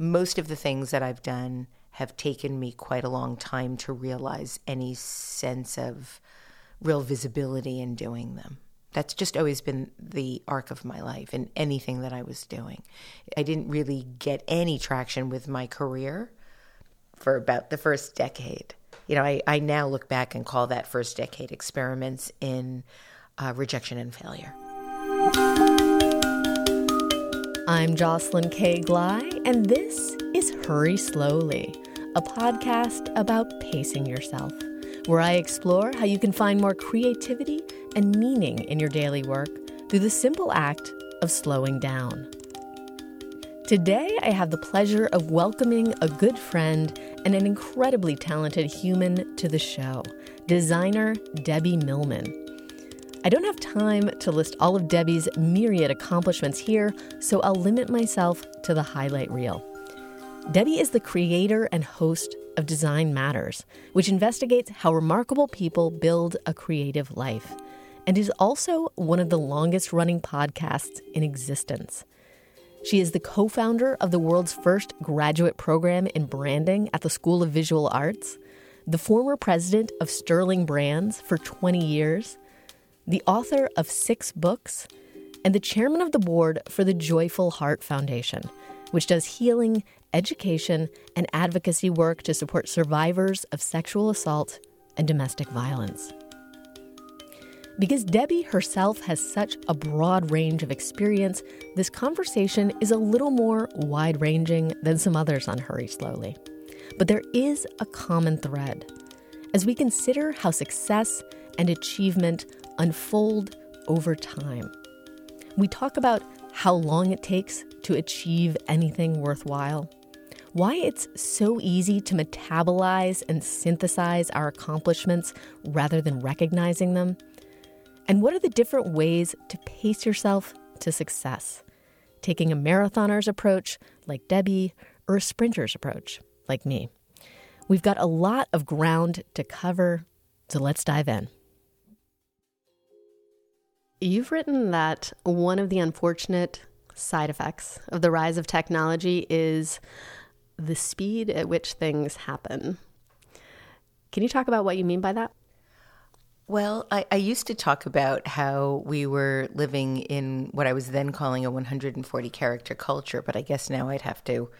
most of the things that I've done have taken me quite a long time to realize any sense of real visibility in doing them. That's just always been the arc of my life in anything that I was doing. I didn't really get any traction with my career for about the first decade. You know, I, I now look back and call that first decade experiments in uh, rejection and failure. I'm Jocelyn K. Glei, and this is Hurry Slowly, a podcast about pacing yourself, where I explore how you can find more creativity and meaning in your daily work through the simple act of slowing down. Today, I have the pleasure of welcoming a good friend and an incredibly talented human to the show, designer Debbie Millman. I don't have time to list all of Debbie's myriad accomplishments here, so I'll limit myself to the highlight reel. Debbie is the creator and host of Design Matters, which investigates how remarkable people build a creative life, and is also one of the longest running podcasts in existence. She is the co founder of the world's first graduate program in branding at the School of Visual Arts, the former president of Sterling Brands for 20 years, the author of six books, and the chairman of the board for the Joyful Heart Foundation, which does healing, education, and advocacy work to support survivors of sexual assault and domestic violence. Because Debbie herself has such a broad range of experience, this conversation is a little more wide ranging than some others on Hurry Slowly. But there is a common thread. As we consider how success and achievement unfold over time. We talk about how long it takes to achieve anything worthwhile, why it's so easy to metabolize and synthesize our accomplishments rather than recognizing them, and what are the different ways to pace yourself to success, taking a marathoner's approach like Debbie or a sprinter's approach like me. We've got a lot of ground to cover, so let's dive in. You've written that one of the unfortunate side effects of the rise of technology is the speed at which things happen. Can you talk about what you mean by that? Well, I, I, used to talk about how we were living in what I was then calling a 140 character culture, but I guess now I'd have to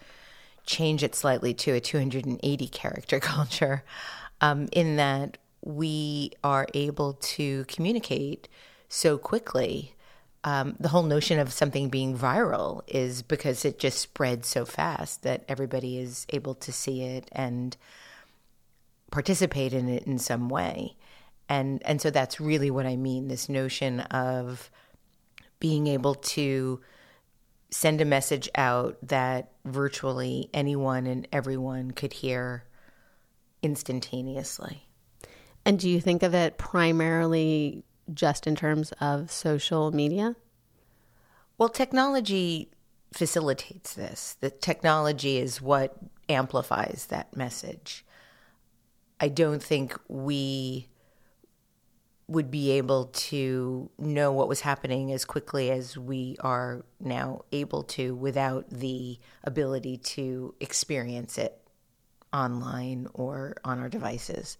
change it slightly to a 280 character culture, um, in that we are able to communicate so quickly. Um, the whole notion of something being viral is because it just spreads so fast that everybody is able to see it and participate in it in some way. And and so that's really what I mean this notion of being able to send a message out that virtually anyone and everyone could hear instantaneously. And do you think of it primarily just in terms of social media? Well, technology facilitates this. The technology is what amplifies that message. I don't think we would be able to know what was happening as quickly as we are now able to without the ability to experience it online or on our devices.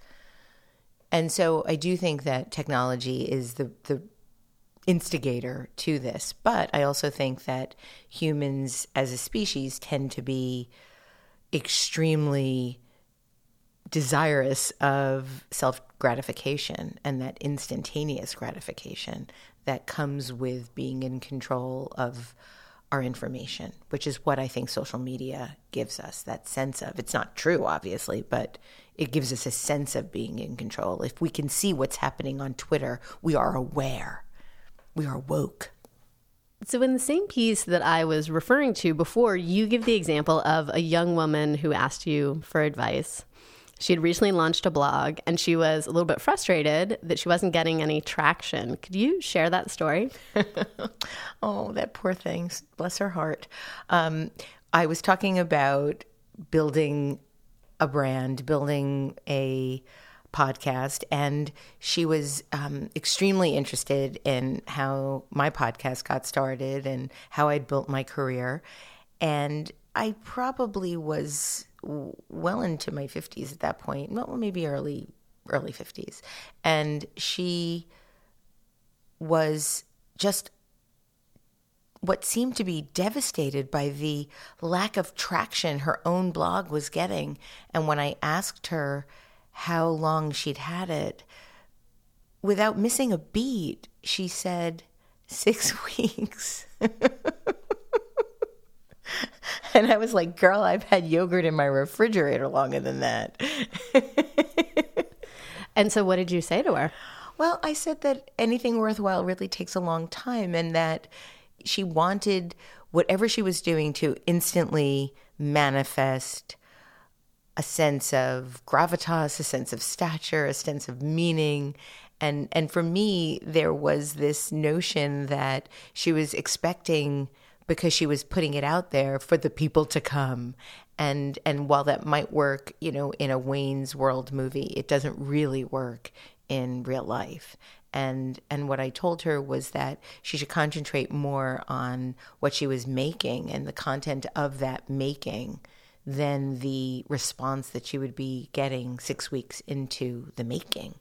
And so I do think that technology is the, the instigator to this. But I also think that humans as a species tend to be extremely desirous of self gratification and that instantaneous gratification that comes with being in control of our information, which is what I think social media gives us that sense of. It's not true, obviously, but it gives us a sense of being in control. If we can see what's happening on Twitter, we are aware, we are woke. So, in the same piece that I was referring to before, you give the example of a young woman who asked you for advice. She had recently launched a blog and she was a little bit frustrated that she wasn't getting any traction. Could you share that story? oh, that poor thing. Bless her heart. Um, I was talking about building a brand, building a podcast, and she was um, extremely interested in how my podcast got started and how I'd built my career. And I probably was well into my 50s at that point, well, maybe early early 50s. And she was just what seemed to be devastated by the lack of traction her own blog was getting. And when I asked her how long she'd had it, without missing a beat, she said, Six weeks. and I was like, girl, I've had yogurt in my refrigerator longer than that. and so, what did you say to her? Well, I said that anything worthwhile really takes a long time and that she wanted whatever she was doing to instantly manifest a sense of gravitas, a sense of stature, a sense of meaning. And and for me, there was this notion that she was expecting because she was putting it out there for the people to come. And and while that might work, you know, in a Wayne's World movie, it doesn't really work in real life. And and what I told her was that she should concentrate more on what she was making and the content of that making than the response that she would be getting 6 weeks into the making.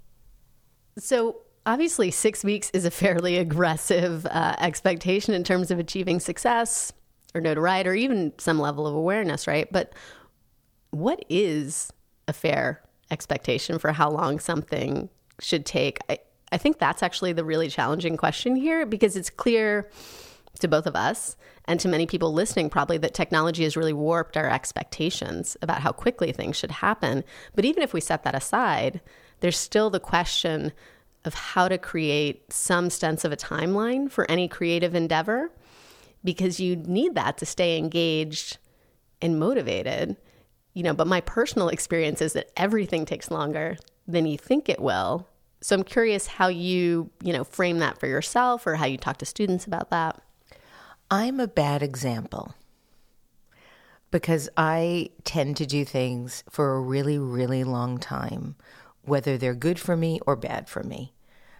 So obviously, six weeks is a fairly aggressive uh, expectation in terms of achieving success or notoriety or even some level of awareness, right? But what is a fair expectation for how long something should take? I, I think that's actually the really challenging question here because it's clear to both of us and to many people listening probably that technology has really warped our expectations about how quickly things should happen. But even if we set that aside, there's still the question of how to create some sense of a timeline for any creative endeavor because you need that to stay engaged and motivated. You know, but my personal experience is that everything takes longer than you think it will. So I'm curious how you, you know, frame that for yourself or how you talk to students about that. I'm a bad example because I tend to do things for a really, really long time whether they're good for me or bad for me.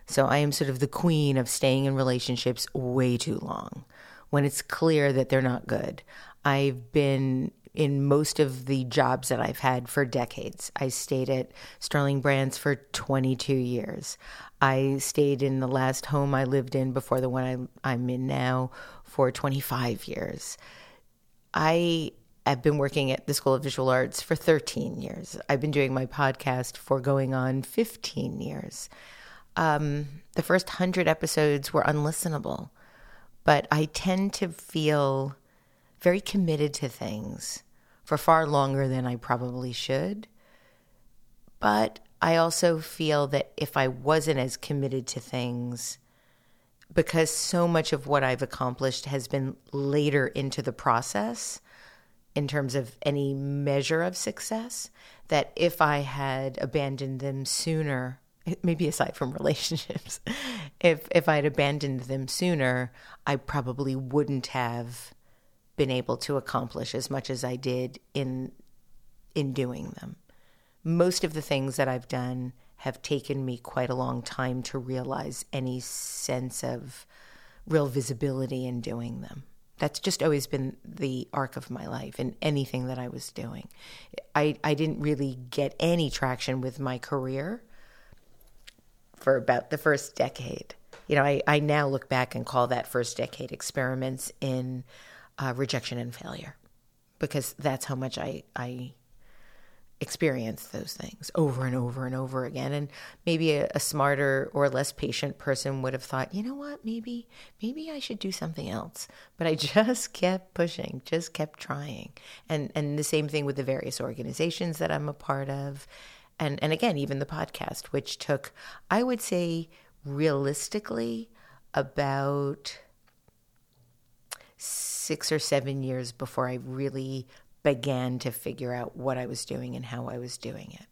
So I am sort of the queen of staying in relationships way too long when it's clear that they're not good. I've been in most of the jobs that I've had for decades. I stayed at Sterling Brands for 22 years. I stayed in the last home I lived in before the one I'm in now for 25 years. I I've been working at the School of Visual Arts for 13 years. I've been doing my podcast for going on 15 years. Um, the first 100 episodes were unlistenable, but I tend to feel very committed to things for far longer than I probably should. But I also feel that if I wasn't as committed to things, because so much of what I've accomplished has been later into the process, in terms of any measure of success that if I had abandoned them sooner, maybe aside from relationships, if if I had abandoned them sooner, I probably wouldn't have been able to accomplish as much as I did in in doing them. Most of the things that I've done have taken me quite a long time to realize any sense of real visibility in doing them. That's just always been the arc of my life in anything that I was doing. I, I didn't really get any traction with my career for about the first decade. You know, I, I now look back and call that first decade experiments in uh, rejection and failure because that's how much I, I experience those things over and over and over again. And maybe a, a, smarter or less patient person would have thought you know what? Maybe maybe i should do something else. But i just kept pushing just kept trying. And and the same thing with the various organizations that i'm a part of. And and again even the podcast which took i would say realistically about six or seven years before I really began to figure out what I was doing and how I was doing it.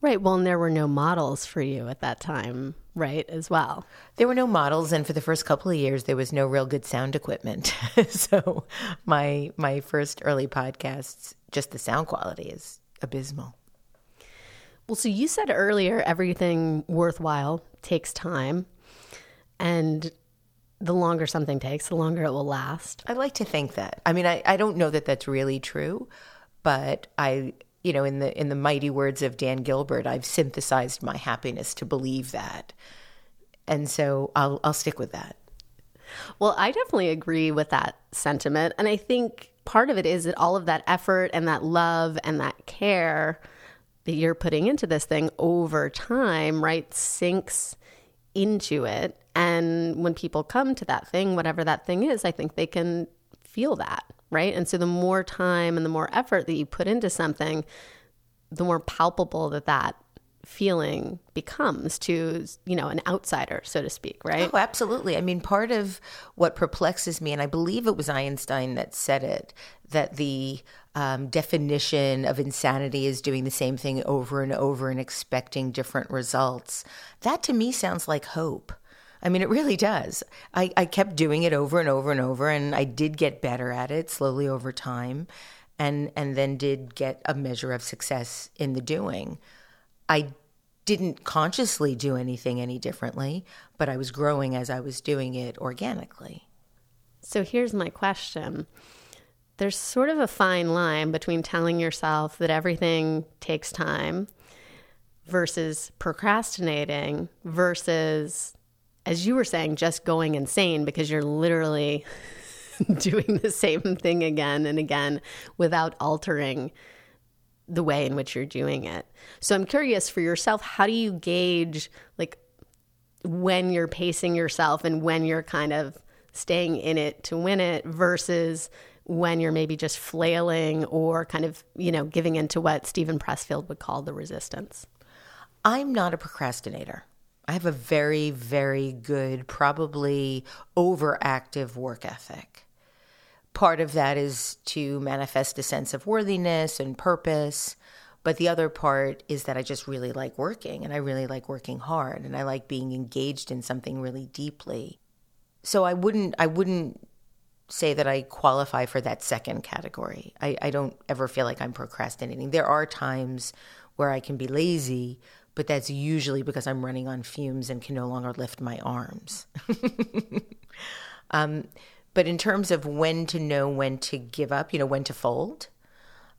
Right. Well, and there were no models for you at that time, right, as well. There were no models and for the first couple of years there was no real good sound equipment. so my my first early podcasts, just the sound quality is abysmal. Well, so you said earlier everything worthwhile takes time. And the longer something takes, the longer it will last. I like to think that. I mean, I, I don't know that that's really true, but I, you know, in the in the mighty words of Dan Gilbert, I've synthesized my happiness to believe that, and so I'll I'll stick with that. Well, I definitely agree with that sentiment, and I think part of it is that all of that effort and that love and that care that you're putting into this thing over time, right, sinks into it. And when people come to that thing, whatever that thing is, I think they can feel that, right? And so the more time and the more effort that you put into something, the more palpable that that feeling becomes to you know an outsider so to speak right? Oh absolutely. I mean part of what perplexes me and i believe it was einstein that said it that the um, definition of insanity is doing the same thing over and over and expecting different results. That to me sounds like hope I mean, it really does. I, I kept doing it over and over and over, and I did get better at it slowly over time, and and then did get a measure of success in the doing. I didn't consciously do anything any differently, but I was growing as I was doing it organically. So here's my question. There's sort of a fine line between telling yourself that everything takes time versus procrastinating versus, as you were saying, just going insane because you're literally doing the same thing again and again without altering the way in which you're doing it. So I'm curious for yourself, how do you gauge like when you're pacing yourself and when you're kind of staying in it to win it versus when you're maybe just flailing or kind of, you know, giving into what Steven Pressfield would call the resistance? I'm not a procrastinator. I have a very, very good, probably overactive work ethic part of that is to manifest a sense of worthiness and purpose. But the other part is that I just really like working and I really like working hard and I like being engaged in something really deeply. So I wouldn't I wouldn't say that I qualify for that second category. I, I don't ever feel like I'm procrastinating. There are times where I can be lazy, but that's usually because I'm running on fumes and can no longer lift my arms. um, but in terms of when to know when to give up, you know, when to fold,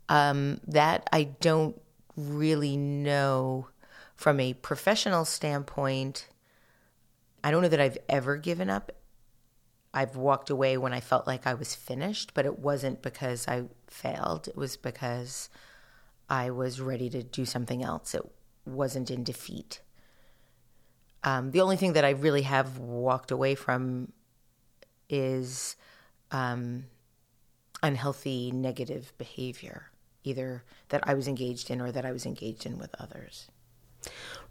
um, that I don't really know from a professional standpoint. I don't know that I've ever given up. I've walked away when I felt like I was finished, but it wasn't because I failed. It was because I was ready to do something else. It wasn't in defeat. Um, the only thing that I really have walked away from is um, unhealthy negative behavior, either that I was engaged in or that I was engaged in with others.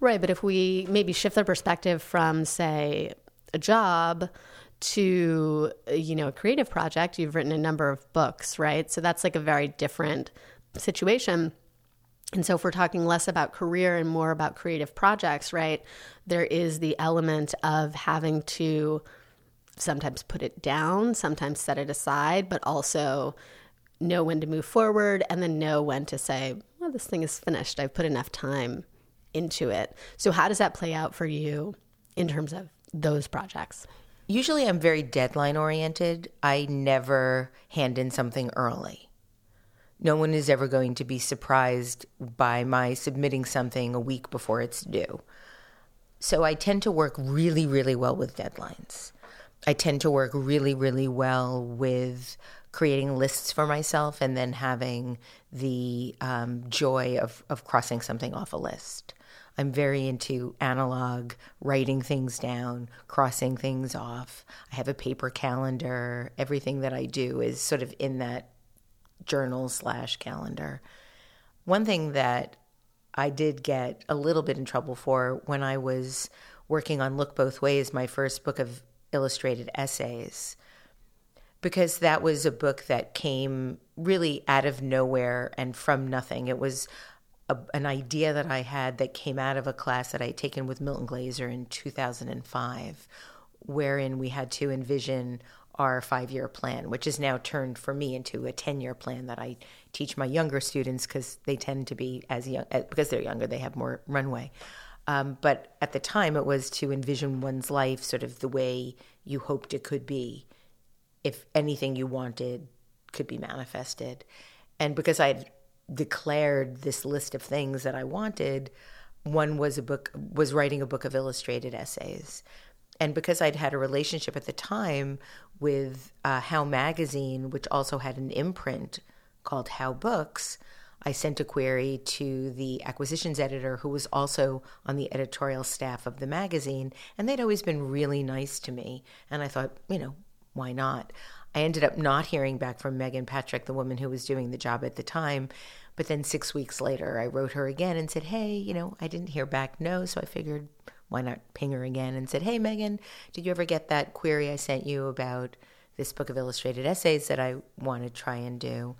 Right, but if we maybe shift the perspective from, say, a job to you know a creative project, you've written a number of books, right? So that's like a very different situation. And so, if we're talking less about career and more about creative projects, right, there is the element of having to sometimes put it down, sometimes set it aside, but also know when to move forward and then know when to say, well, this thing is finished. I've put enough time into it. So, how does that play out for you in terms of those projects? Usually, I'm very deadline oriented. I never hand in something early. No one is ever going to be surprised by my submitting something a week before it's due. So, I tend to work really, really well with deadlines. I tend to work really, really well with creating lists for myself and then having the um, joy of, of crossing something off a list. I'm very into analog, writing things down, crossing things off. I have a paper calendar. Everything that I do is sort of in that journal slash calendar. One thing that I did get a little bit in trouble for when I was working on Look Both Ways, my first book of illustrated essays because that was a book that came really out of nowhere and from nothing. It was a, an idea that I had that came out of a class that I had taken with Milton Glaser in 2005, wherein we had to envision our five year plan, which is now turned for me into a 10 year plan that I teach my younger students because they tend to be as young, because they're younger, they have more runway. Um, but at the time, it was to envision one's life sort of the way you hoped it could be if anything you wanted could be manifested. And because I'd declared this list of things that I wanted, one was a book was writing a book of illustrated essays. And because I'd had a relationship at the time with uh, How Magazine, which also had an imprint called How Books, I sent a query to the acquisitions editor, who was also on the editorial staff of the magazine, and they'd always been really nice to me. And I thought, you know, why not? I ended up not hearing back from Megan Patrick, the woman who was doing the job at the time. But then six weeks later, I wrote her again and said, hey, you know, I didn't hear back, no. So I figured, why not ping her again and said, hey, Megan, did you ever get that query I sent you about this book of illustrated essays that I want to try and do?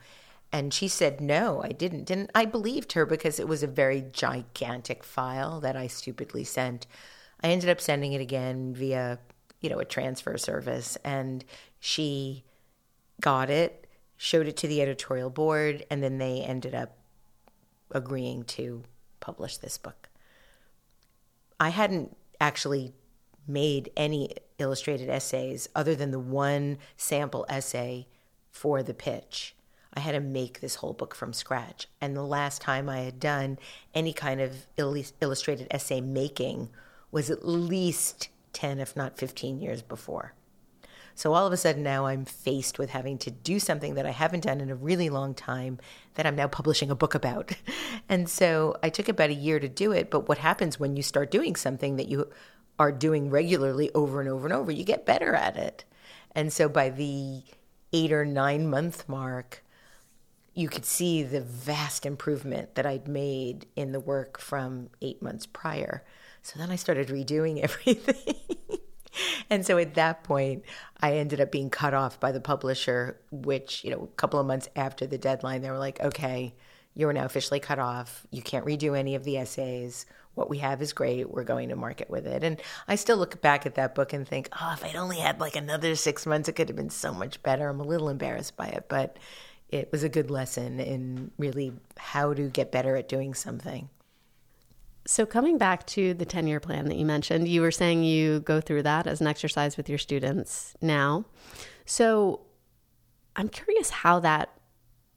And she said, no, I didn't. And I believed her because it was a very gigantic file that I stupidly sent. I ended up sending it again via, you know, a transfer service. And she got it, showed it to the editorial board, and then they ended up agreeing to publish this book. I hadn't actually made any illustrated essays other than the one sample essay for the pitch. I had to make this whole book from scratch. And the last time I had done any kind of illustrated essay making was at least 10, if not 15 years before. So all of a sudden now I'm faced with having to do something that I haven't done in a really long time that I'm now publishing a book about. And so I took about a year to do it. But what happens when you start doing something that you are doing regularly over and over and over? You get better at it. And so by the eight or nine month mark, you could see the vast improvement that I'd made in the work from eight months prior. So then I started redoing everything. and so at that point, I ended up being cut off by the publisher, which, you know, a couple of months after the deadline, they were like, okay, you are now officially cut off. You can't redo any of the essays. What we have is great. We're going to market with it. And I still look back at that book and think, oh, if I'd only had like another six months, it could have been so much better. I'm a little embarrassed by it, but it was a good lesson in really how to get better at doing something. So, coming back to the 10 year plan that you mentioned, you were saying you go through that as an exercise with your students now. So, I'm curious how that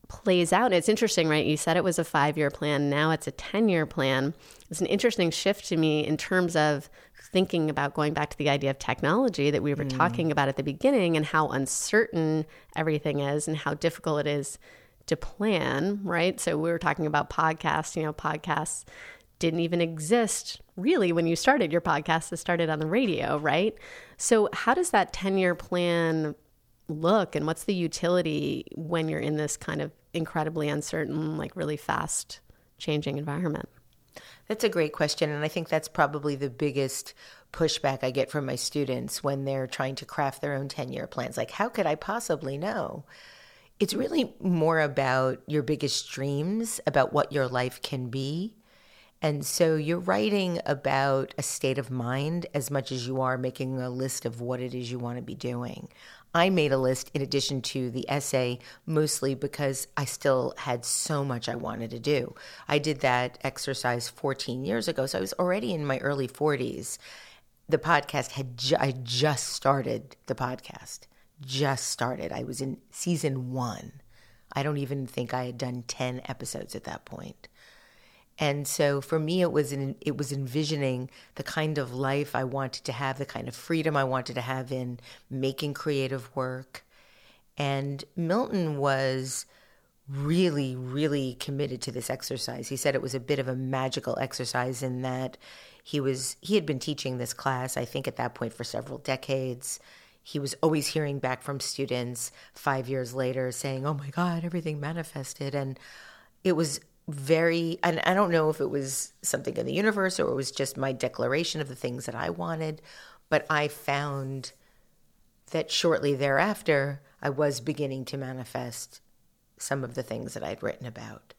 plays out. It's interesting, right? You said it was a five year plan. Now it's a 10 year plan. It's an interesting shift to me in terms of thinking about going back to the idea of technology that we were mm. talking about at the beginning and how uncertain everything is and how difficult it is to plan, right? So we were talking about podcasts, you know, podcasts didn't even exist really when you started your podcast. It started on the radio right? So how does that 10 year plan look and what's the utility when you're in this kind of incredibly uncertain like really fast changing environment? That's a great question and i think that's probably the biggest pushback i get from my students when they're trying to craft their own 10 year plans. Like how could i possibly know? It's really more about your biggest dreams about what your life can be and so you're writing about a state of mind as much as you are making a list of what it is you want to be doing. I made a list in addition to the essay, mostly because I still had so much I wanted to do. I did that exercise 14 years ago, so I was already in my early 40s. The podcast had ju- I just started the podcast, just started. I was in season one. I don't even think I had done 10 episodes at that point. And so for me, it was it was envisioning the kind of life I wanted to have, the kind of freedom I wanted to have in making creative work. And Milton was really, really committed to this exercise. He said it was a bit of a magical exercise in that he was he had been teaching this class, I think, at that point for several decades. He was always hearing back from students five years later saying, "Oh my God, everything manifested," and it was very and I don't know if it was something in the universe or it was just my declaration of the things that I wanted, but I found that shortly thereafter I was beginning to manifest some of the things that I'd written about.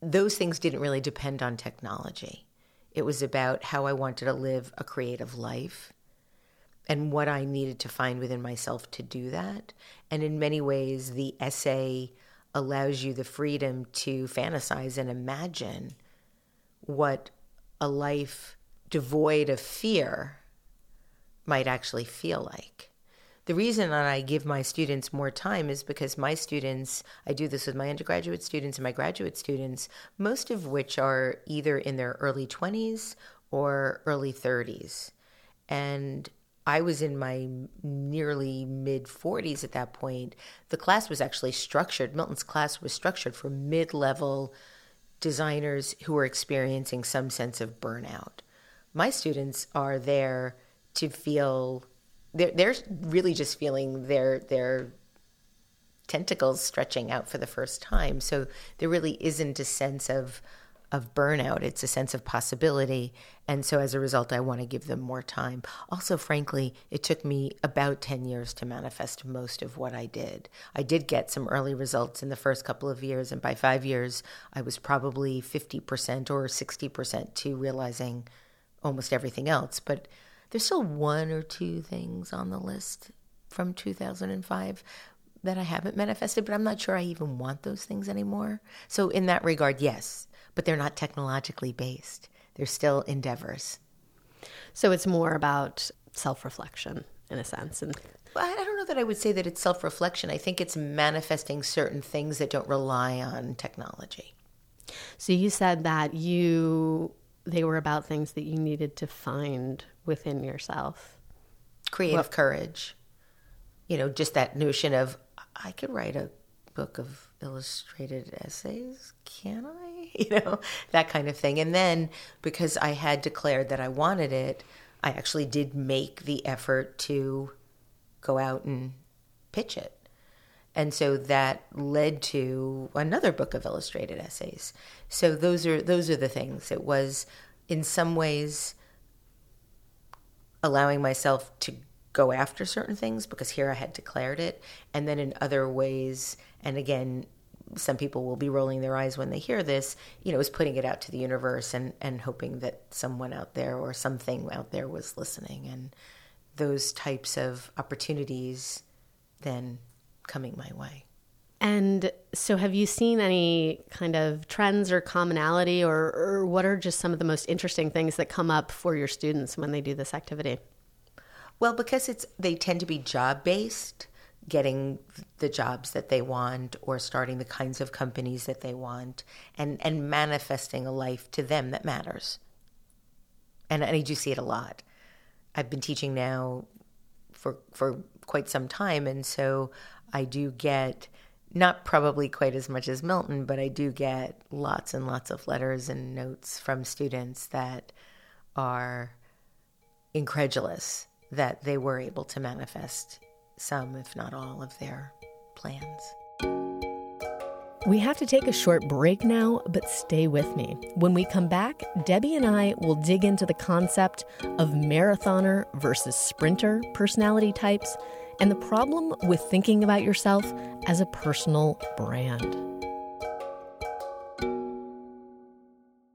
Those things didn't really depend on technology. It was about how I wanted to live a creative life and what I needed to find within myself to do that. And in many ways, the essay allows you the freedom to fantasize and imagine what a life devoid of fear might actually feel like. The reason that I give my students more time is because my students, I do this with my undergraduate students and my graduate students, most of which are either in their early 20s or early 30s. And I was in my nearly mid 40s at that point. The class was actually structured, Milton's class was structured for mid level designers who were experiencing some sense of burnout. My students are there to feel they're they're really just feeling their their tentacles stretching out for the first time. So there really isn't a sense of of burnout. It's a sense of possibility. And so as a result, I want to give them more time. Also, frankly, it took me about 10 years to manifest most of what I did. I did get some early results in the first couple of years. And by five years, I was probably 50% or 60% to realizing almost everything else. But there's still one or two things on the list from 2005 that I haven't manifested, but I'm not sure I even want those things anymore. So, in that regard, yes, but they're not technologically based. They're still endeavors. So, it's more about self reflection in a sense. And I don't know that I would say that it's self reflection. I think it's manifesting certain things that don't rely on technology. So, you said that you they were about things that you needed to find within yourself. Creative courage. You know, just that notion of I could write a book of illustrated essays, can I? You know, that kind of thing. And then because I had declared that I wanted it, I actually did make the effort to go out and pitch it. And so that led to another book of illustrated essays. So those are those are the things. It was in some ways allowing myself to go after certain things because here I had declared it. And then in other ways, and again, some people will be rolling their eyes when they hear this, you know, is putting it out to the universe and, and hoping that someone out there or something out there was listening. And those types of opportunities then coming my way. And so, have you seen any kind of trends or commonality, or, or, what are just some of the most interesting things that come up for your students when they do this activity? Well, because it's they tend to be job based, getting the jobs that they want, or starting the kinds of companies that they want, and and manifesting a life to them that matters. And, and I do see it a lot. I've been teaching now for for quite some time, and so I do get not probably quite as much as Milton, but I do get lots and lots of letters and notes from students that are incredulous that they were able to manifest some, if not all, of their plans. We have to take a short break now, but stay with me. When we come back, Debbie and I will dig into the concept of marathoner versus sprinter personality types and the problem with thinking about yourself as a personal brand.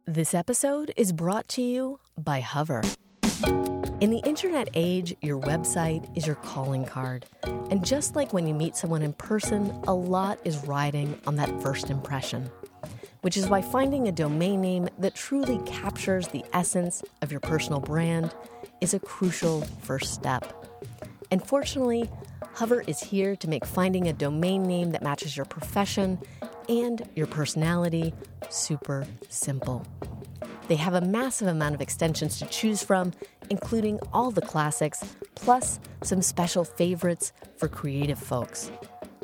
This episode is brought to you by Hover. In the internet age, your website is your calling card. And just like when you meet someone in person, a lot is riding on that first impression. Which is why finding a domain name that truly captures the essence of your personal brand is a crucial first step. And fortunately, Hover is here to make finding a domain name that matches your profession and your personality super simple. They have a massive amount of extensions to choose from, including all the classics, plus some special favorites for creative folks.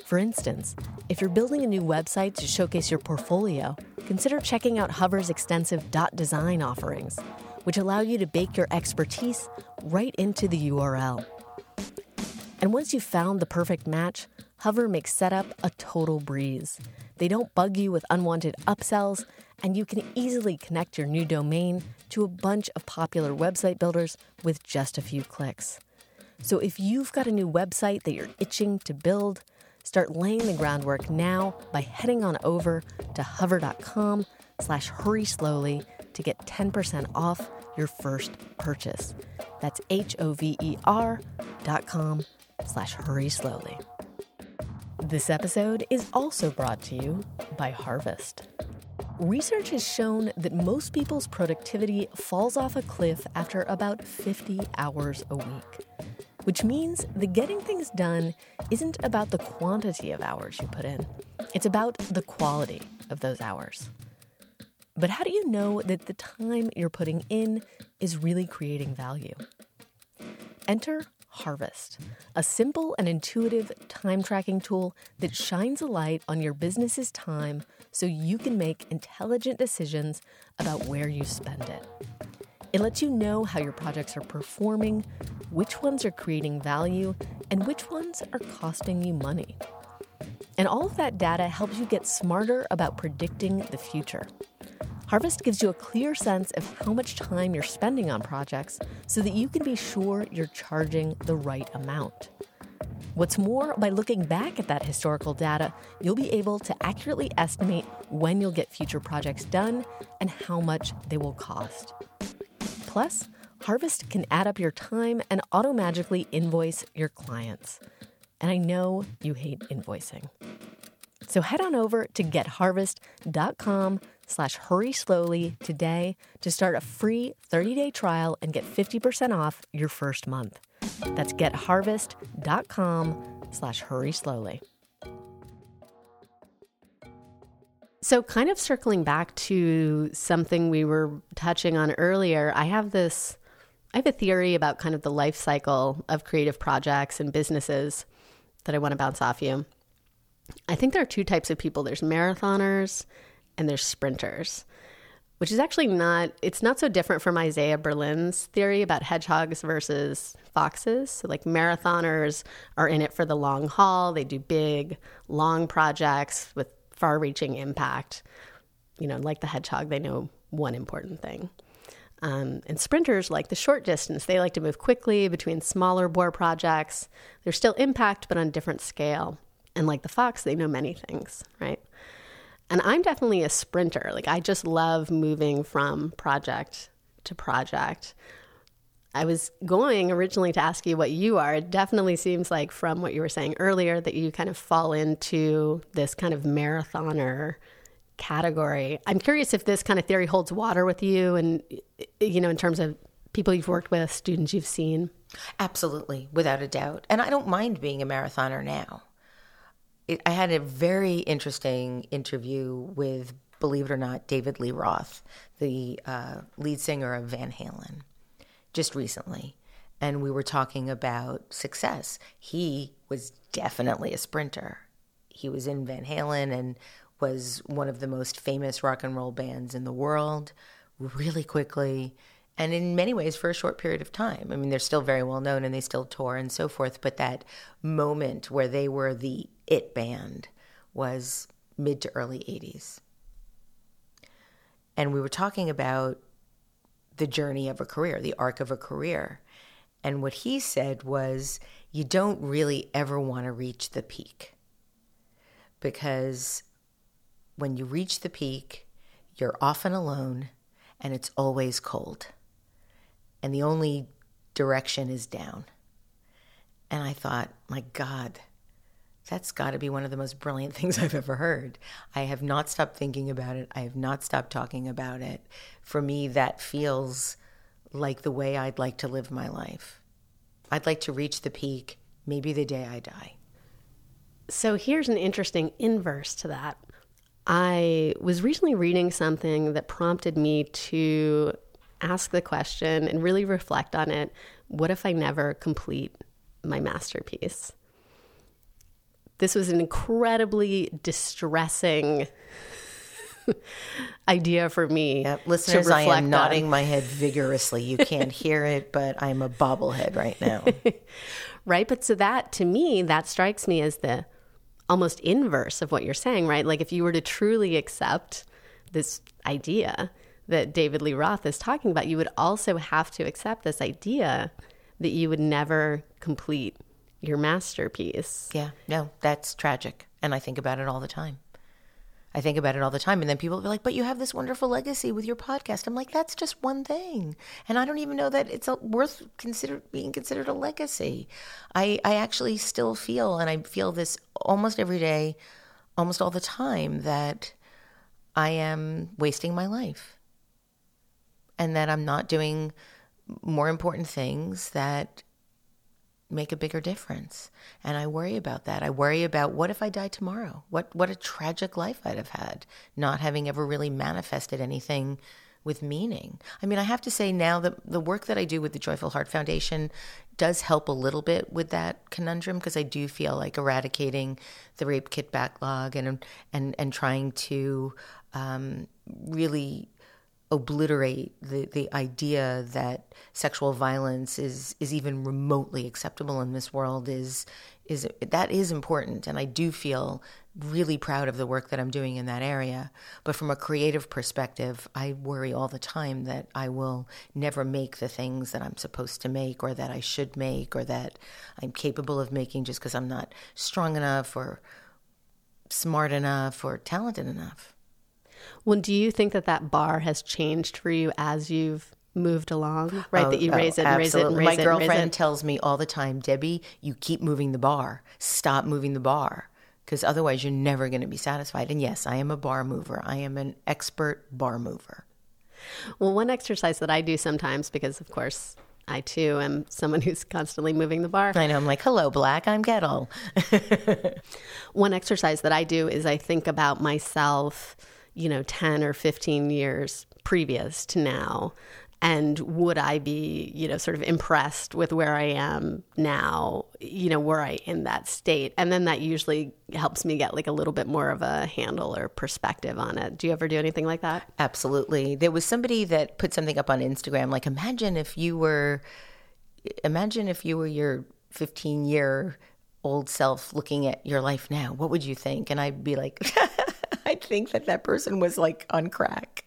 For instance, if you're building a new website to showcase your portfolio, consider checking out Hover's extensive dot design offerings, which allow you to bake your expertise right into the URL. And once you've found the perfect match, Hover makes setup a total breeze. They don't bug you with unwanted upsells, and you can easily connect your new domain to a bunch of popular website builders with just a few clicks. So if you've got a new website that you're itching to build, start laying the groundwork now by heading on over to hover.com slash hurry slowly to get 10% off your first purchase. That's H-O-V-E-R dot com slash hurry slowly. This episode is also brought to you by Harvest. Research has shown that most people's productivity falls off a cliff after about 50 hours a week, which means that getting things done isn't about the quantity of hours you put in, it's about the quality of those hours. But how do you know that the time you're putting in is really creating value? Enter Harvest, a simple and intuitive time tracking tool that shines a light on your business's time so you can make intelligent decisions about where you spend it. It lets you know how your projects are performing, which ones are creating value, and which ones are costing you money. And all of that data helps you get smarter about predicting the future. Harvest gives you a clear sense of how much time you're spending on projects so that you can be sure you're charging the right amount. What's more, by looking back at that historical data, you'll be able to accurately estimate when you'll get future projects done and how much they will cost. Plus, Harvest can add up your time and automatically invoice your clients. And I know you hate invoicing. So head on over to getharvest.com slash hurry slowly today to start a free 30-day trial and get 50% off your first month. That's getharvest.com slash hurry slowly. So, kind of circling back to something we were touching on earlier, I have this, I have a theory about kind of the life cycle of creative projects and businesses that I want to bounce off you. I think there are two types of people there's marathoners and there's sprinters which is actually not it's not so different from Isaiah Berlin's theory about hedgehogs versus foxes. So like marathoners are in it for the long haul. They do big, long projects with far-reaching impact. You know, like the hedgehog, they know one important thing. Um, and sprinters like the short distance. They like to move quickly between smaller bore projects. There's still impact, but on different scale. And like the fox, they know many things, right? And I'm definitely a sprinter. Like, I just love moving from project to project. I was going originally to ask you what you are. It definitely seems like, from what you were saying earlier, that you kind of fall into this kind of marathoner category. I'm curious if this kind of theory holds water with you and, you know, in terms of people you've worked with, students you've seen. Absolutely, without a doubt. And I don't mind being a marathoner now I had a very interesting interview with, believe it or not, David Lee Roth, the uh, lead singer of Van Halen, just recently. And we were talking about success. He was definitely a sprinter. He was in Van Halen and was one of the most famous rock and roll bands in the world really quickly and in many ways for a short period of time. I mean, they're still very well known and they still tour and so forth, but that moment where they were the it band was mid to early 80s. And we were talking about the journey of a career, the arc of a career. And what he said was, you don't really ever want to reach the peak because when you reach the peak, you're often alone and it's always cold and the only direction is down. And I thought, my God, that's got to be one of the most brilliant things I've ever heard. I have not stopped thinking about it. I have not stopped talking about it. For me, that feels like the way I'd like to live my life. I'd like to reach the peak maybe the day I die. So here's an interesting inverse to that. I was recently reading something that prompted me to ask the question and really reflect on it what if I never complete my masterpiece? This was an incredibly distressing idea for me. Yeah, listeners, I am nodding on. my head vigorously. You can't hear it, but I'm a bobblehead right now. right. But so that, to me, that strikes me as the almost inverse of what you're saying, right? Like if you were to truly accept this idea, that David Lee Roth is talking about, you would also have to accept this idea that you would never complete your masterpiece. Yeah, no, that's tragic. And I think about it all the time. I think about it all the time. And then people be like, but you have this wonderful legacy with your podcast. I'm like, that's just one thing. And I don't even know that it's a, worth consider, being considered a legacy. I, I actually still feel, and I feel this almost every day, almost all the time, that I am wasting my life and that I'm not doing more important things that make a bigger difference. And I worry about that. I worry about what if I die tomorrow? What what a tragic life I'd have had, not having ever really manifested anything with meaning. I mean, I have to say now that the work that I do with the Joyful Heart Foundation does help a little bit with that conundrum because I do feel like eradicating the rape kit backlog and and and trying to um, really obliterate the, the idea that sexual violence is is even remotely acceptable in this world is is that is important. And I do feel really proud of the work that I'm doing in that area. But from a creative perspective I worry all the time that I will never make the things that I'm supposed to make or that I should make or that I'm capable of making just because I'm not strong enough or smart enough or talented enough well, do you think that that bar has changed for you as you've moved along? Right, oh, that you raise oh, it and raise it and raise My it. My girlfriend tells me all the time, Debbie, you keep moving the bar. Stop moving the bar because otherwise you're never going to be satisfied. And yes, I am a bar mover. I am an expert bar mover. Well, one exercise that I do sometimes, because of course I too am someone who's constantly moving the bar. I know. I'm like, hello, Black, I'm Kettle. one exercise that I do is I think about myself you know, 10 or 15 years previous to now? And would I be, you know, sort of impressed with where I am now, you know, were I in that state? And then that usually helps me get like a little bit more of a handle or perspective on it. Do you ever do anything like that? Absolutely. There was somebody that put something up on Instagram like, imagine if you were, imagine if you were your 15 year old self looking at your life now. What would you think? And I'd be like, I think that that person was like on crack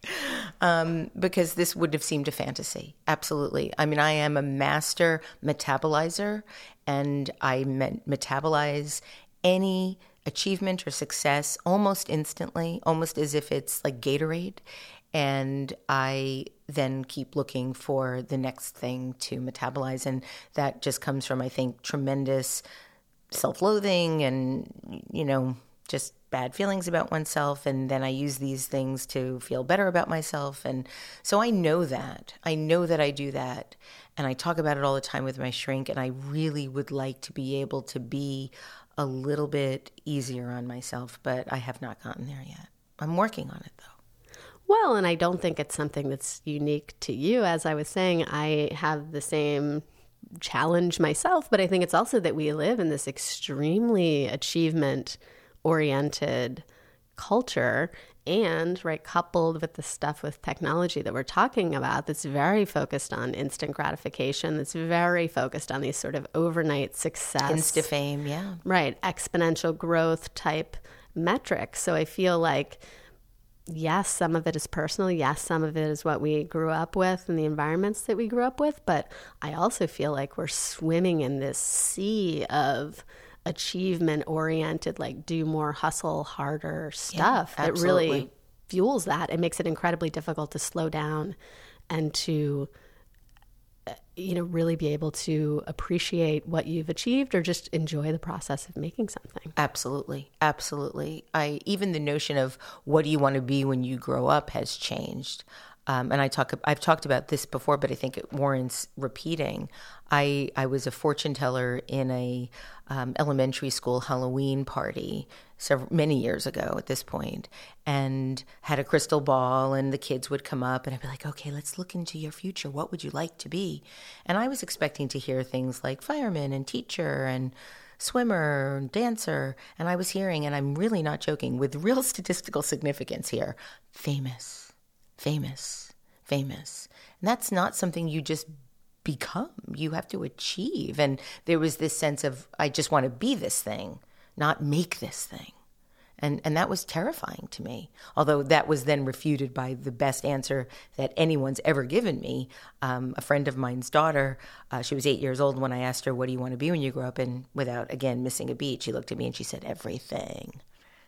um, because this would have seemed a fantasy. Absolutely. I mean, I am a master metabolizer and I me- metabolize any achievement or success almost instantly, almost as if it's like Gatorade. And I then keep looking for the next thing to metabolize. And that just comes from, I think, tremendous self loathing and, you know, just bad feelings about oneself and then I use these things to feel better about myself and so I know that. I know that I do that and I talk about it all the time with my shrink and I really would like to be able to be a little bit easier on myself, but I have not gotten there yet. I'm working on it though. Well, and I don't think it's something that's unique to you. As I was saying, I have the same challenge myself, but I think it's also that we live in this extremely achievement oriented culture and right coupled with the stuff with technology that we're talking about that's very focused on instant gratification that's very focused on these sort of overnight success. Insta fame yeah. Right exponential growth type metrics. So i feel like yes some of it is personal yes some of it is what we grew up with and the environments that we grew up with but i also feel like we're swimming in this sea of achievement oriented, like do more hustle, harder stuff yeah, that really fuels that. It makes it incredibly difficult to slow down and to uh, you know really be able to appreciate what you've achieved or just enjoy the process of making something. Absolutely. Absolutely. I even the notion of what do you want to be when you grow up has changed um, and I talk, I've talked about this before, but I think it warrants repeating. I, I was a fortune teller in a um, elementary school Halloween party several, many years ago at this point, and had a crystal ball, and the kids would come up, and I'd be like, "Okay, let's look into your future. What would you like to be?" And I was expecting to hear things like fireman and teacher and swimmer, and dancer, and I was hearing, and I'm really not joking, with real statistical significance here, famous famous, famous. And that's not something you just become, you have to achieve. And there was this sense of, I just want to be this thing, not make this thing. And, and that was terrifying to me. Although that was then refuted by the best answer that anyone's ever given me. Um, a friend of mine's daughter, uh, she was eight years old when I asked her, What do you want to be when you grow up? And without, again, missing a beat, she looked at me and she said, Everything.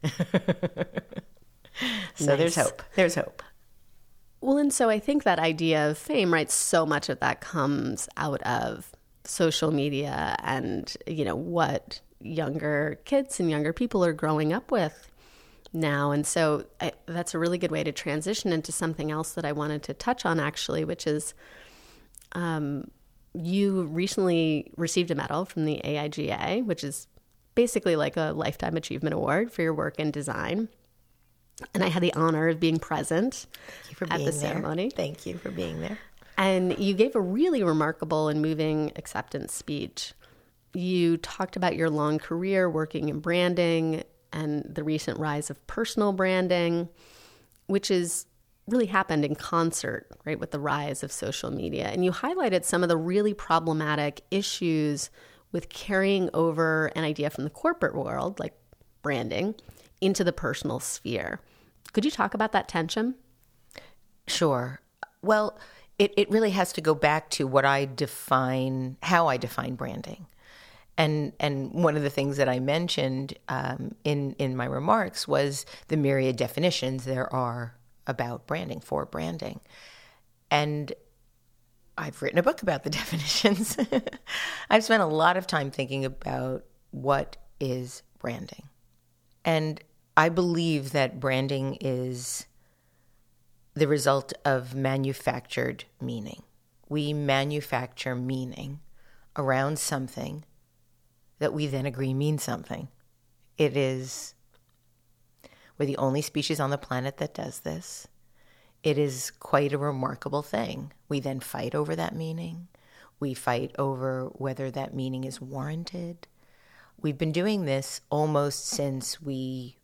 so nice. there's hope. There's hope. Well, and so I think that idea of fame, right? So much of that comes out of social media and, you know, what younger kids and younger people are growing up with. now. And so I, that's a really good way to transition into something else that I wanted to touch on, actually, which is um, you recently received a medal from the AIGA, which is basically like a lifetime achievement award for your work in design. And I had the honor of being present at the ceremony. Thank you for being there. And you gave a really remarkable and moving acceptance speech. You talked about your long career working in branding and the recent rise of personal branding, which is really happened in concert, right, with the rise of social media. And you highlighted some of the really problematic issues with carrying over an idea from the corporate world, like branding, into the personal sphere. Could you talk about that tension? Sure. Well, it, it really has to go back to what I define, how I define branding. And and one of the things that I mentioned um, in in my remarks was the myriad definitions there are about branding for branding, and I've written a book about the definitions. I've spent a lot of time thinking about what is branding, and I believe that branding is the result of manufactured meaning. We manufacture meaning around something that we then agree means something. It is, we're the only species on the planet that does this. It is quite a remarkable thing. We then fight over that meaning. We fight over whether that meaning is warranted. We've been doing this almost since we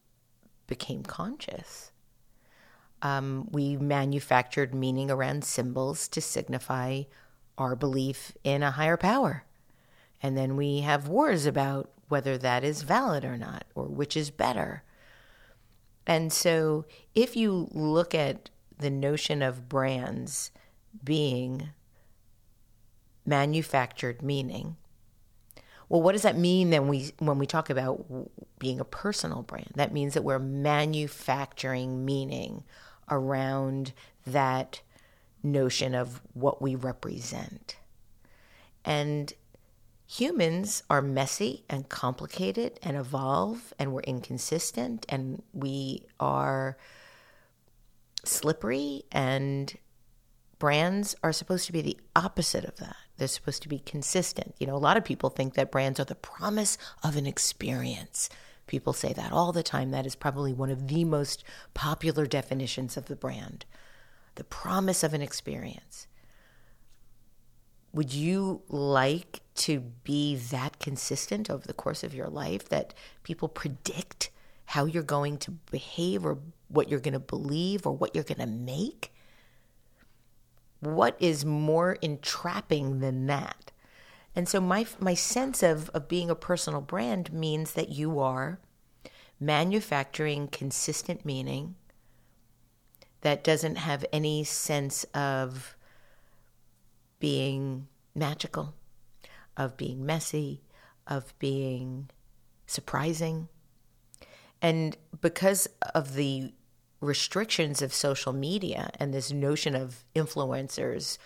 became conscious. Um, we manufactured meaning around symbols to signify our belief in a higher power. And then we have wars about whether that is valid or not, or which is better. And so if you look at the notion of brands being manufactured meaning, well, what does that mean then we when we talk about being a personal brand? That means that we're manufacturing meaning around that notion of what we represent. And humans are messy and complicated and evolve and we're inconsistent and we are slippery and brands are supposed to be the opposite of that they're supposed to be consistent. You know a lot of people think that brands are the promise of an experience. People say that all the time. That is probably one of the most popular definitions of the brand. The promise of an experience. Would you like to be that consistent over the course of your life that people predict how you're going to behave or what you're going to believe or what you're going to make? What is more entrapping than that? And so my my sense of of being a personal brand means that you are manufacturing consistent meaning that doesn't have any sense of being magical, of being messy, of being surprising. And because of the restrictions of social media and this notion of influencers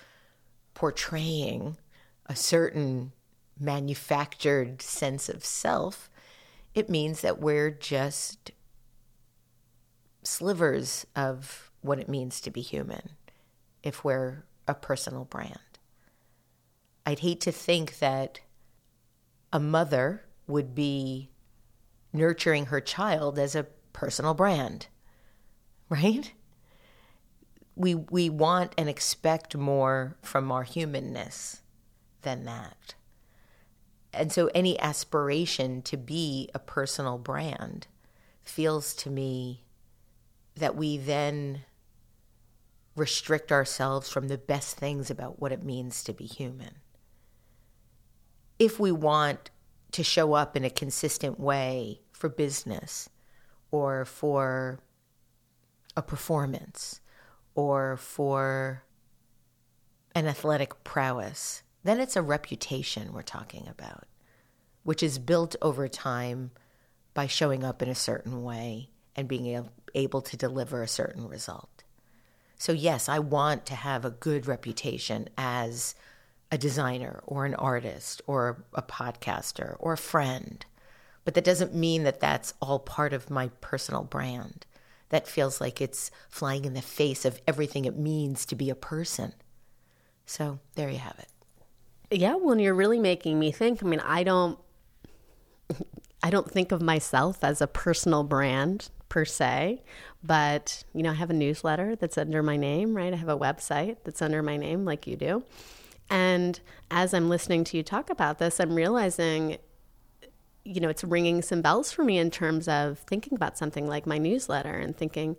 portraying a certain manufactured sense of self, it means that we're just slivers of what it means to be human if we're a personal brand. I'd hate to think that a mother would be nurturing her child as a personal brand, right? We, we want and expect more from our humanness than that. And so any aspiration to be a personal brand feels to me that we then restrict ourselves from the best things about what it means to be human if we want to show up in a consistent way for business or for a performance or for an athletic prowess, then it's a reputation we're talking about, which is built over time by showing up in a certain way and being able to deliver a certain result. So, yes, I want to have a good reputation as a designer or an artist or a podcaster or a friend. But that doesn't mean that that's all part of my personal brand. That feels like it's flying in the face of everything it means to be a person. So there you have it. Yeah, when you're really making me think, I mean, I don't I don't think of myself as a personal brand per se, but you know, I have a newsletter that's under my name, right? I have a website that's under my name like you do. And as I'm listening to you talk about this, I'm realizing you know, it's ringing some bells for me in terms of thinking about something like my newsletter and thinking,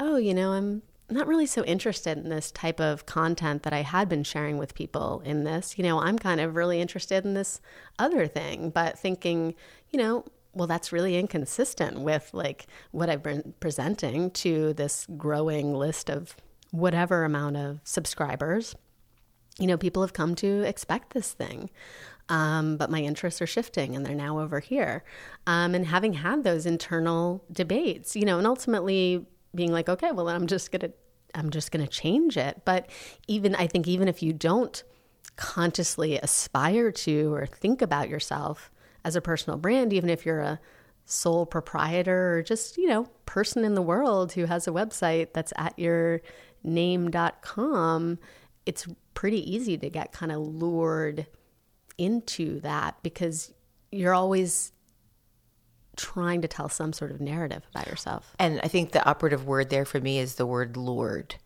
oh, you know, I'm not really so interested in this type of content that I had been sharing with people in this. You know, I'm kind of really interested in this other thing, but thinking, you know, well, that's really inconsistent with like what I've been presenting to this growing list of whatever amount of subscribers. You know, people have come to expect this thing. Um, but my interests are shifting and they're now over here. Um, and having had those internal debates, you know, and ultimately being like, okay, well, I'm just going to I'm just going to change it. But even, I think, even if you don't consciously aspire to or think about yourself as a personal brand, even if you're a sole proprietor or just, you know, person in the world who has a website that's at your name.com, it's pretty easy to get kind of lured into that because you're always trying to tell some sort of narrative about yourself. And I think the operative word there for me is the word lured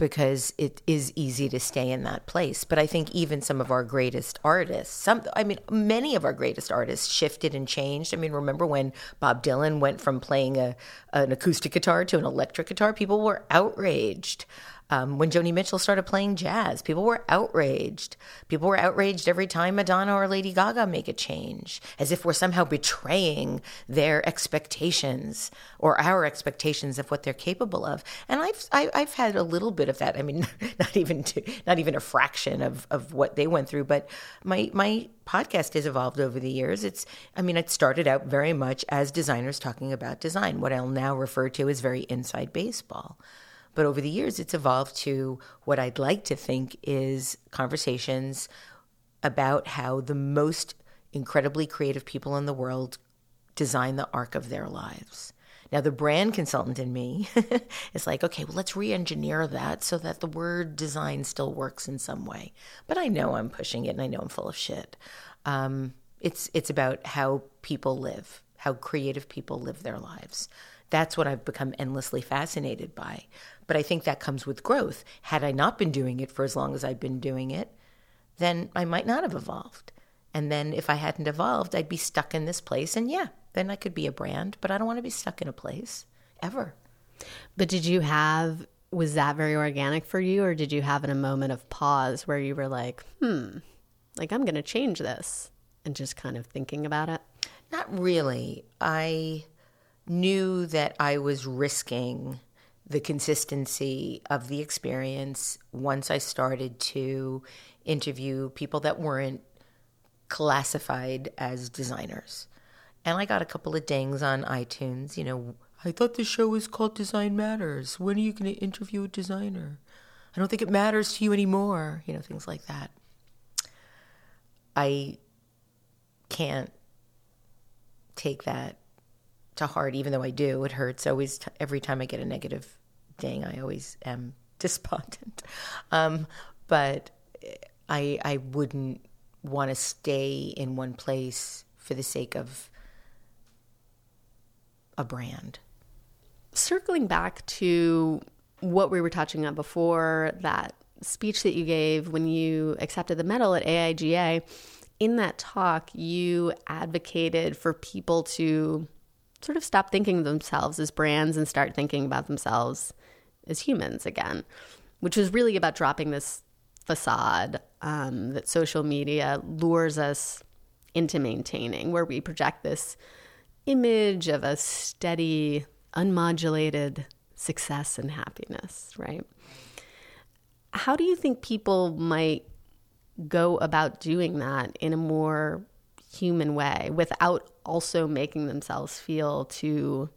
because it is easy to stay in that place. But I think even some of our greatest artists, some I mean many of our greatest artists shifted and changed. I mean, remember when Bob Dylan went from playing a an acoustic guitar to an electric guitar? People were outraged. Um, when Joni Mitchell started playing jazz, people were outraged. People were outraged every time Madonna or Lady Gaga make a change, as if we're somehow betraying their expectations or our expectations of what they're capable of. And I've I, have i have had a little bit of that. I mean, not even to, not even a fraction of of what they went through. But my my podcast has evolved over the years. It's I mean, it started out very much as designers talking about design. What I'll now refer to as very inside baseball. But over the years, it's evolved to what I'd like to think is conversations about how the most incredibly creative people in the world design the arc of their lives. Now, the brand consultant in me is like, okay, well, let's re engineer that so that the word design still works in some way. But I know I'm pushing it and I know I'm full of shit. Um, it's, it's about how people live, how creative people live their lives. That's what I've become endlessly fascinated by. But I think that comes with growth. Had I not been doing it for as long as I've been doing it, then I might not have evolved. And then if I hadn't evolved, I'd be stuck in this place. And yeah, then I could be a brand, but I don't want to be stuck in a place ever. But did you have, was that very organic for you? Or did you have in a moment of pause where you were like, hmm, like I'm going to change this and just kind of thinking about it? Not really. I knew that I was risking the consistency of the experience once I started to interview people that weren't classified as designers. And I got a couple of dings on iTunes, you know, I thought the show was called Design Matters. When are you going to interview a designer? I don't think it matters to you anymore, you know, things like that. I can't take that to heart, even though I do. It hurts always t- every time I get a negative ding. I always am despondent, um, but I I wouldn't want to stay in one place for the sake of a brand. Circling back to what we were touching on before, that speech that you gave when you accepted the medal at AIGA, in that talk, you advocated for people to sort of stop thinking of themselves as brands and start thinking about themselves as humans again, which was really about dropping this facade um, that social media lures us into maintaining, where we project this image of a steady, unmodulated success and happiness, right? How do you think people might go about doing that in a more human way without also making themselves feel too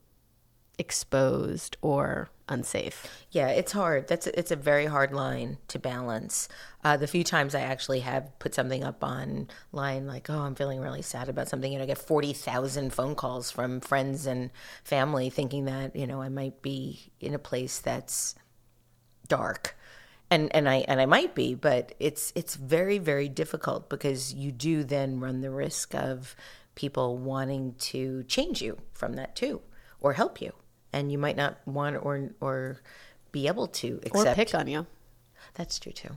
exposed or unsafe. Yeah, it's hard. That's it's a very hard line to balance. Uh, the few times I actually have put something up online, like, oh, I'm feeling really sad about something, and I get forty thousand phone calls from friends and family, thinking that you know I might be in a place that's dark, and and I and I might be, but it's it's very very difficult because you do then run the risk of people wanting to change you from that too, or help you and you might not want or or be able to accept or pick on you. That's true too.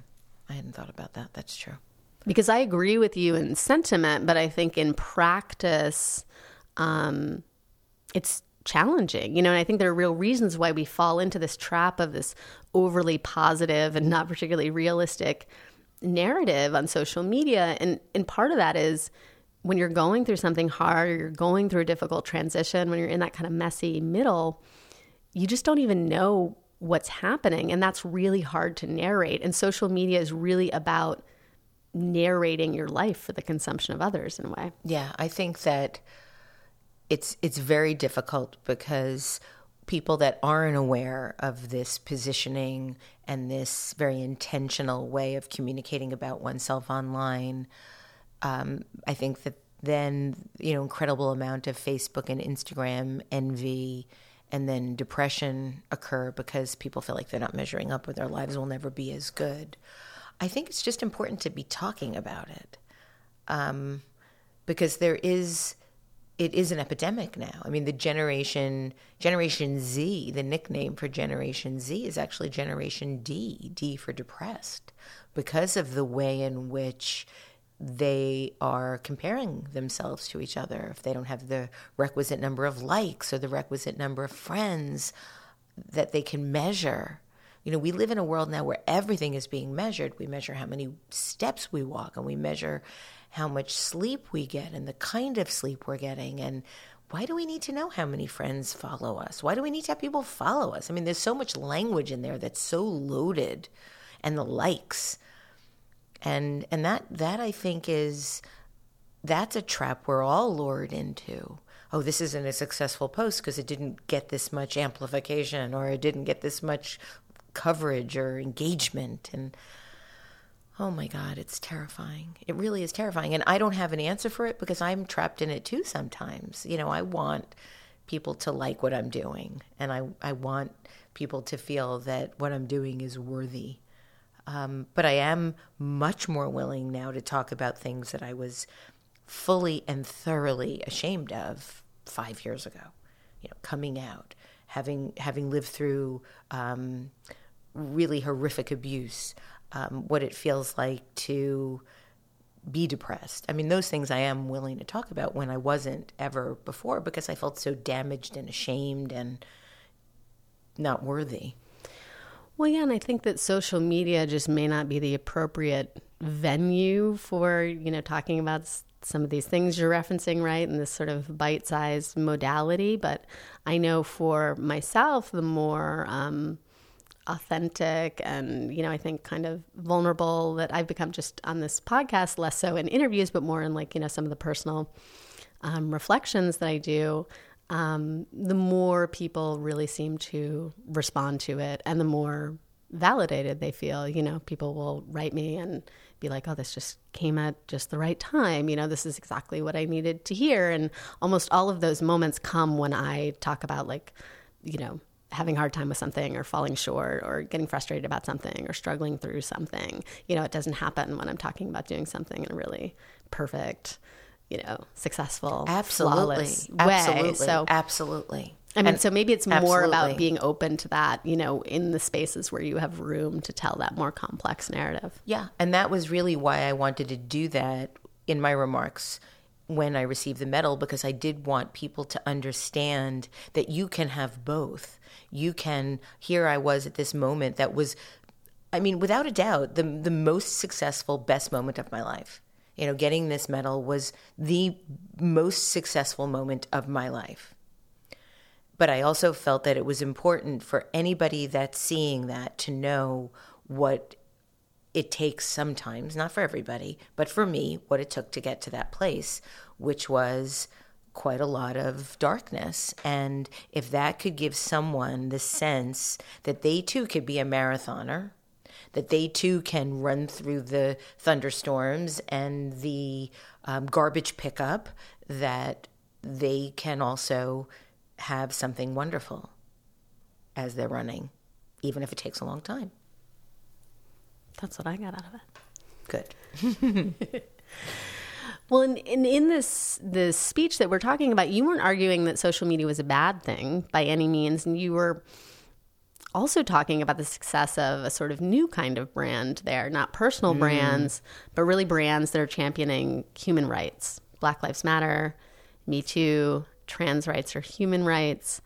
I hadn't thought about that. That's true. Because I agree with you in sentiment, but I think in practice, um, it's challenging. You know, and I think there are real reasons why we fall into this trap of this overly positive and not particularly realistic narrative on social media. And and part of that is when you're going through something hard or you're going through a difficult transition, when you're in that kind of messy middle, you just don't even know what's happening. And that's really hard to narrate. And social media is really about narrating your life for the consumption of others in a way. Yeah, I think that it's it's very difficult because people that aren't aware of this positioning and this very intentional way of communicating about oneself online um, I think that then you know incredible amount of Facebook and Instagram envy and then depression occur because people feel like they're not measuring up or their lives will never be as good. I think it's just important to be talking about it um, because there is it is an epidemic now. I mean, the generation Generation Z, the nickname for Generation Z is actually Generation D, D for depressed, because of the way in which they are comparing themselves to each other. If they don't have the requisite number of likes or the requisite number of friends that they can measure. You know, we live in a world now where everything is being measured. We measure how many steps we walk and we measure how much sleep we get and the kind of sleep we're getting. And why do we need to know how many friends follow us? Why do we need to have people follow us? I mean, there's so much language in there that's so loaded and the likes and and that that I think is that's a trap we're all lured into. Oh, this isn't a successful post because it didn't get this much amplification or it didn't get this much coverage or engagement and oh my god, it's terrifying. It really is terrifying and I don't have an answer for it because I'm trapped in it too sometimes. You know, I want people to like what I'm doing and I I want people to feel that what I'm doing is worthy um, but I am much more willing now to talk about things that I was fully and thoroughly ashamed of five years ago. You know, coming out, having having lived through um, really horrific abuse, um, what it feels like to be depressed. I mean, those things I am willing to talk about when I wasn't ever before because I felt so damaged and ashamed and not worthy. Well, yeah, and I think that social media just may not be the appropriate venue for, you know, talking about some of these things you're referencing, right? And this sort of bite sized modality. But I know for myself, the more um, authentic and, you know, I think kind of vulnerable that I've become just on this podcast, less so in interviews, but more in like, you know, some of the personal um, reflections that I do um, the more people really seem to respond to it and the more validated they feel. You know, people will write me and be like, oh, this just came at just the right time. You know, this is exactly what I needed to hear. And almost all of those moments come when I talk about, like, you know, having a hard time with something or falling short or getting frustrated about something or struggling through something. You know, it doesn't happen when I'm talking about doing something in a really perfect, you know, successful, absolutely, flawless absolutely. way. So absolutely. I mean, and so maybe it's more absolutely. about being open to that, you know, in the spaces where you have room to tell that more complex narrative. Yeah. And that was really why I wanted to do that in my remarks when I received the medal, because I did want people to understand that you can have both. You can, here I was at this moment that was, I mean, without a doubt, the, the most successful, best moment of my life you know, getting this medal was the most successful moment of my life. But I also felt that it was important for anybody that's seeing that to know what it takes sometimes, not for everybody, but for me, what it took to get to that place, which was quite a lot of darkness. And if that could give someone the sense that they too could be a marathoner, that they too can run through the thunderstorms and the um, garbage pickup, that they can also have something wonderful as they're running, even if it takes a long time. That's what I got out of it. Good. well, in, in, in this this speech that we're talking about, you weren't arguing that social media was a bad thing by any means, and you were also talking about the success of a sort of new kind of brand there, not personal mm. brands, but really brands that are championing human rights. Black Lives Matter, Me Too, trans rights or human rights.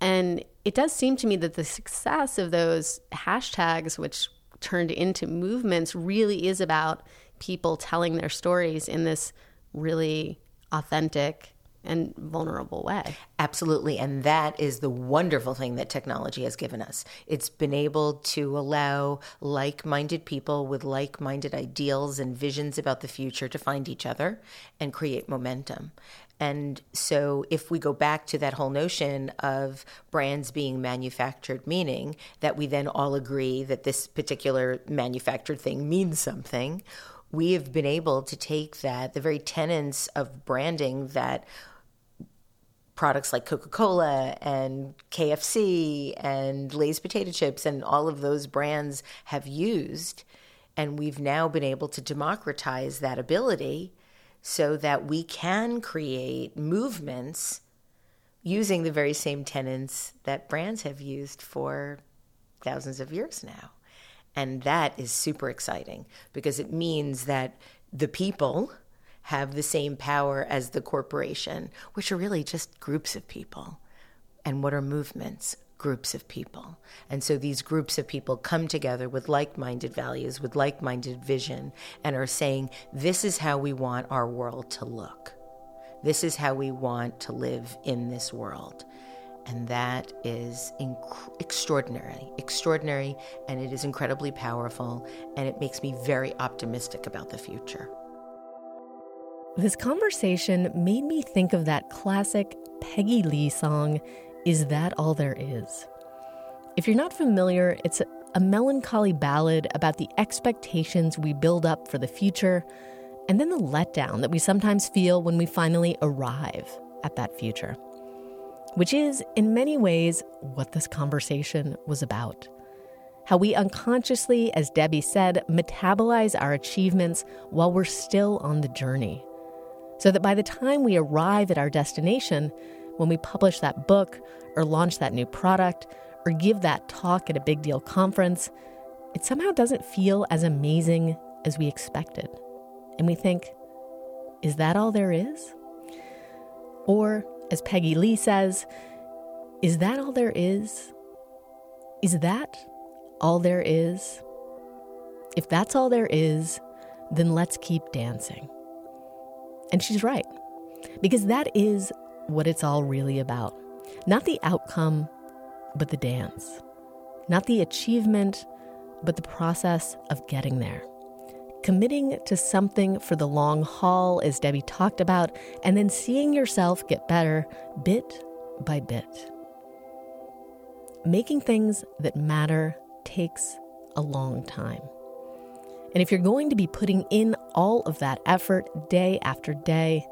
And it does seem to me that the success of those hashtags, which turned into movements, really is about people telling their stories in this really authentic and vulnerable way. Absolutely. And that is the wonderful thing that technology has given us. It's been able to allow like minded people with like minded ideals and visions about the future to find each other and create momentum. And so, if we go back to that whole notion of brands being manufactured, meaning that we then all agree that this particular manufactured thing means something, we have been able to take that, the very tenets of branding that products like Coca Cola and KFC and Lay's potato chips and all of those brands have used. And we've now been able to democratize that ability so that we can create movements using the very same tenets that brands have used for thousands of years now. And that is super exciting because it means that the people have the same power as the corporation, which are really just groups of people. And what are movements? Groups of people. And so these groups of people come together with like minded values, with like minded vision, and are saying, this is how we want our world to look. This is how we want to live in this world. And that is inc- extraordinary, extraordinary, and it is incredibly powerful, and it makes me very optimistic about the future. This conversation made me think of that classic Peggy Lee song, Is That All There Is? If you're not familiar, it's a, melancholy ballad about the expectations we build up for the future and then the letdown that we sometimes feel when we finally arrive at that future. Which is, in many ways, what this conversation was about. How we unconsciously, as Debbie said, metabolize our achievements while we're still on the journey so that by the time we arrive at our destination, when we publish that book or launch that new product or give that talk at a big deal conference, it somehow doesn't feel as amazing as we expected. And we think, is that all there is? Or, as Peggy Lee says, is that all there is? Is that all there is? If that's all there is, then let's keep dancing. And she's right, because that is what it's all really about. Not the outcome, but the dance. Not the achievement, but the process of getting there. Committing to something for the long haul, as Debbie talked about, and then seeing yourself get better bit by bit. Making things that matter takes a long time. And if you're going to be putting in all of that effort day after day,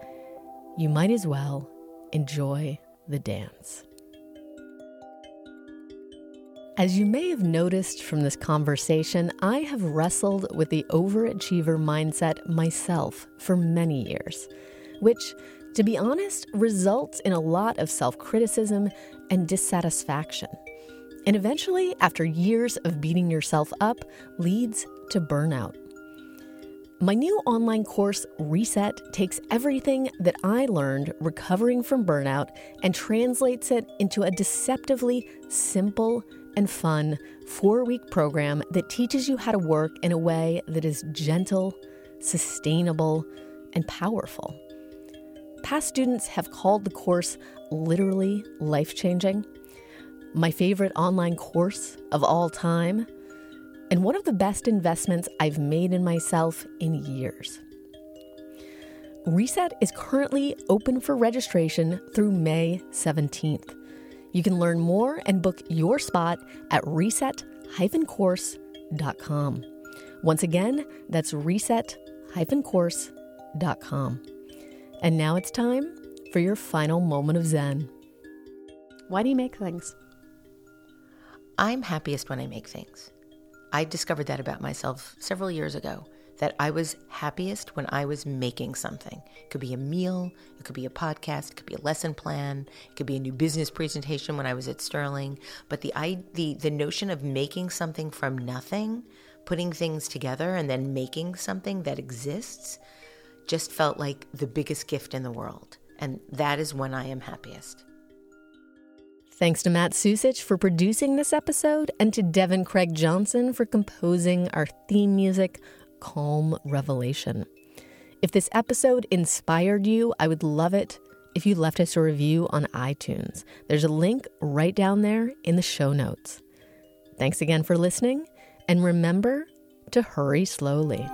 you might as well enjoy the dance. As you may have noticed from this conversation, I have wrestled with the overachiever mindset myself for many years, which, to be honest, results in a lot of self criticism and dissatisfaction. And eventually, after years of beating yourself up, leads to burnout. My new online course, Reset, takes everything that I learned recovering from burnout and translates it into a deceptively simple and fun four week program that teaches you how to work in a way that is gentle, sustainable, and powerful. Past students have called the course literally life changing. My favorite online course of all time and one of the best investments I've made in myself in years. Reset is currently open for registration through May 17th. You can learn more and book your spot at reset-course.com. Once again, that's reset-course.com. And now it's time for your final moment of zen. Why do you make things? I'm happiest when I make things. I discovered that about myself several years ago that I was happiest when I was making something. It could be a meal, it could be a podcast, it could be a lesson plan, it could be a new business presentation when I was at Sterling. But the I, the the notion of making something from nothing, putting things together and then making something that exists just felt like the biggest gift in the world. And that is when I am happiest. Thanks to Matt Susich for producing this episode and to Devin Craig Johnson for composing our theme music, Calm Revelation. If this episode inspired you, I would love it if you left us a review on iTunes. There's a link right down there in the show notes. Thanks again for listening, and remember to hurry slowly.